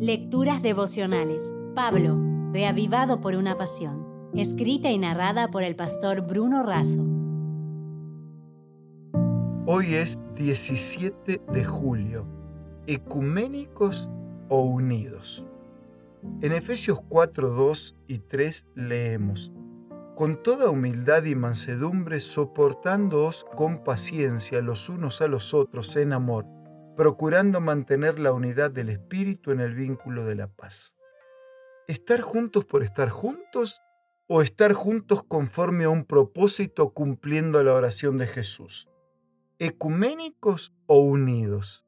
Lecturas devocionales. Pablo, reavivado por una pasión. Escrita y narrada por el pastor Bruno Razo. Hoy es 17 de julio. ¿Ecuménicos o unidos? En Efesios 4, 2 y 3 leemos, Con toda humildad y mansedumbre soportándoos con paciencia los unos a los otros en amor procurando mantener la unidad del espíritu en el vínculo de la paz. ¿Estar juntos por estar juntos o estar juntos conforme a un propósito cumpliendo la oración de Jesús? ¿Ecuménicos o unidos?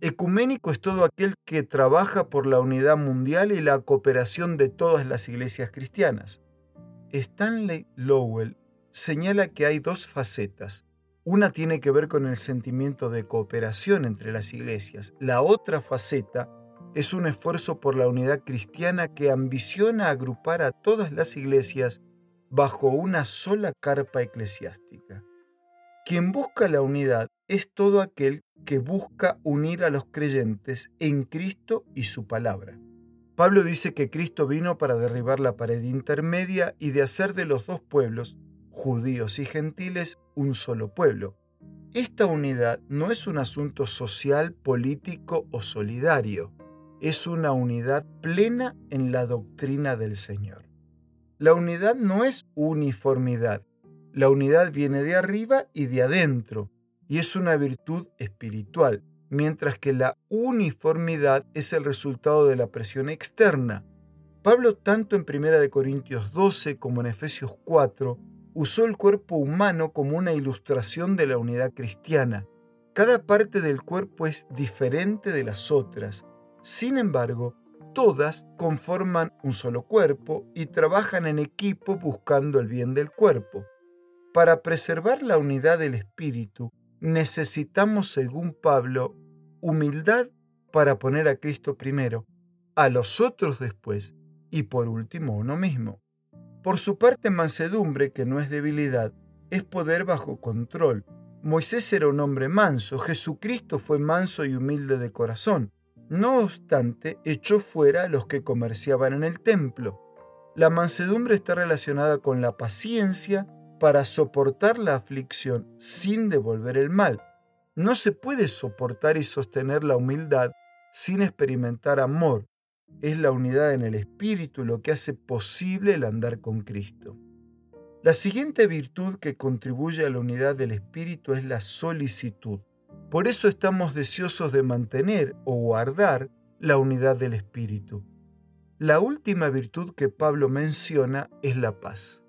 Ecuménico es todo aquel que trabaja por la unidad mundial y la cooperación de todas las iglesias cristianas. Stanley Lowell señala que hay dos facetas, una tiene que ver con el sentimiento de cooperación entre las iglesias. La otra faceta es un esfuerzo por la unidad cristiana que ambiciona agrupar a todas las iglesias bajo una sola carpa eclesiástica. Quien busca la unidad es todo aquel que busca unir a los creyentes en Cristo y su palabra. Pablo dice que Cristo vino para derribar la pared intermedia y de hacer de los dos pueblos judíos y gentiles, un solo pueblo. Esta unidad no es un asunto social, político o solidario, es una unidad plena en la doctrina del Señor. La unidad no es uniformidad, la unidad viene de arriba y de adentro, y es una virtud espiritual, mientras que la uniformidad es el resultado de la presión externa. Pablo, tanto en 1 Corintios 12 como en Efesios 4, usó el cuerpo humano como una ilustración de la unidad cristiana. Cada parte del cuerpo es diferente de las otras. Sin embargo, todas conforman un solo cuerpo y trabajan en equipo buscando el bien del cuerpo. Para preservar la unidad del espíritu, necesitamos, según Pablo, humildad para poner a Cristo primero, a los otros después y por último uno mismo. Por su parte, mansedumbre, que no es debilidad, es poder bajo control. Moisés era un hombre manso, Jesucristo fue manso y humilde de corazón. No obstante, echó fuera a los que comerciaban en el templo. La mansedumbre está relacionada con la paciencia para soportar la aflicción sin devolver el mal. No se puede soportar y sostener la humildad sin experimentar amor, es la unidad en el Espíritu lo que hace posible el andar con Cristo. La siguiente virtud que contribuye a la unidad del Espíritu es la solicitud. Por eso estamos deseosos de mantener o guardar la unidad del Espíritu. La última virtud que Pablo menciona es la paz.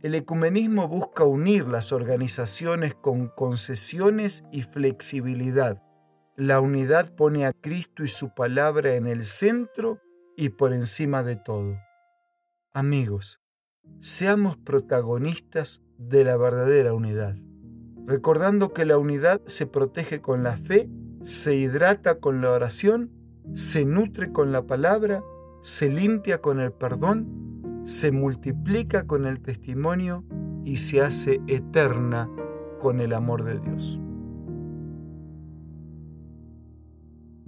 El ecumenismo busca unir las organizaciones con concesiones y flexibilidad la unidad pone a Cristo y su palabra en el centro y por encima de todo. Amigos, seamos protagonistas de la verdadera unidad, recordando que la unidad se protege con la fe, se hidrata con la oración, se nutre con la palabra, se limpia con el perdón, se multiplica con el testimonio y se hace eterna con el amor de Dios.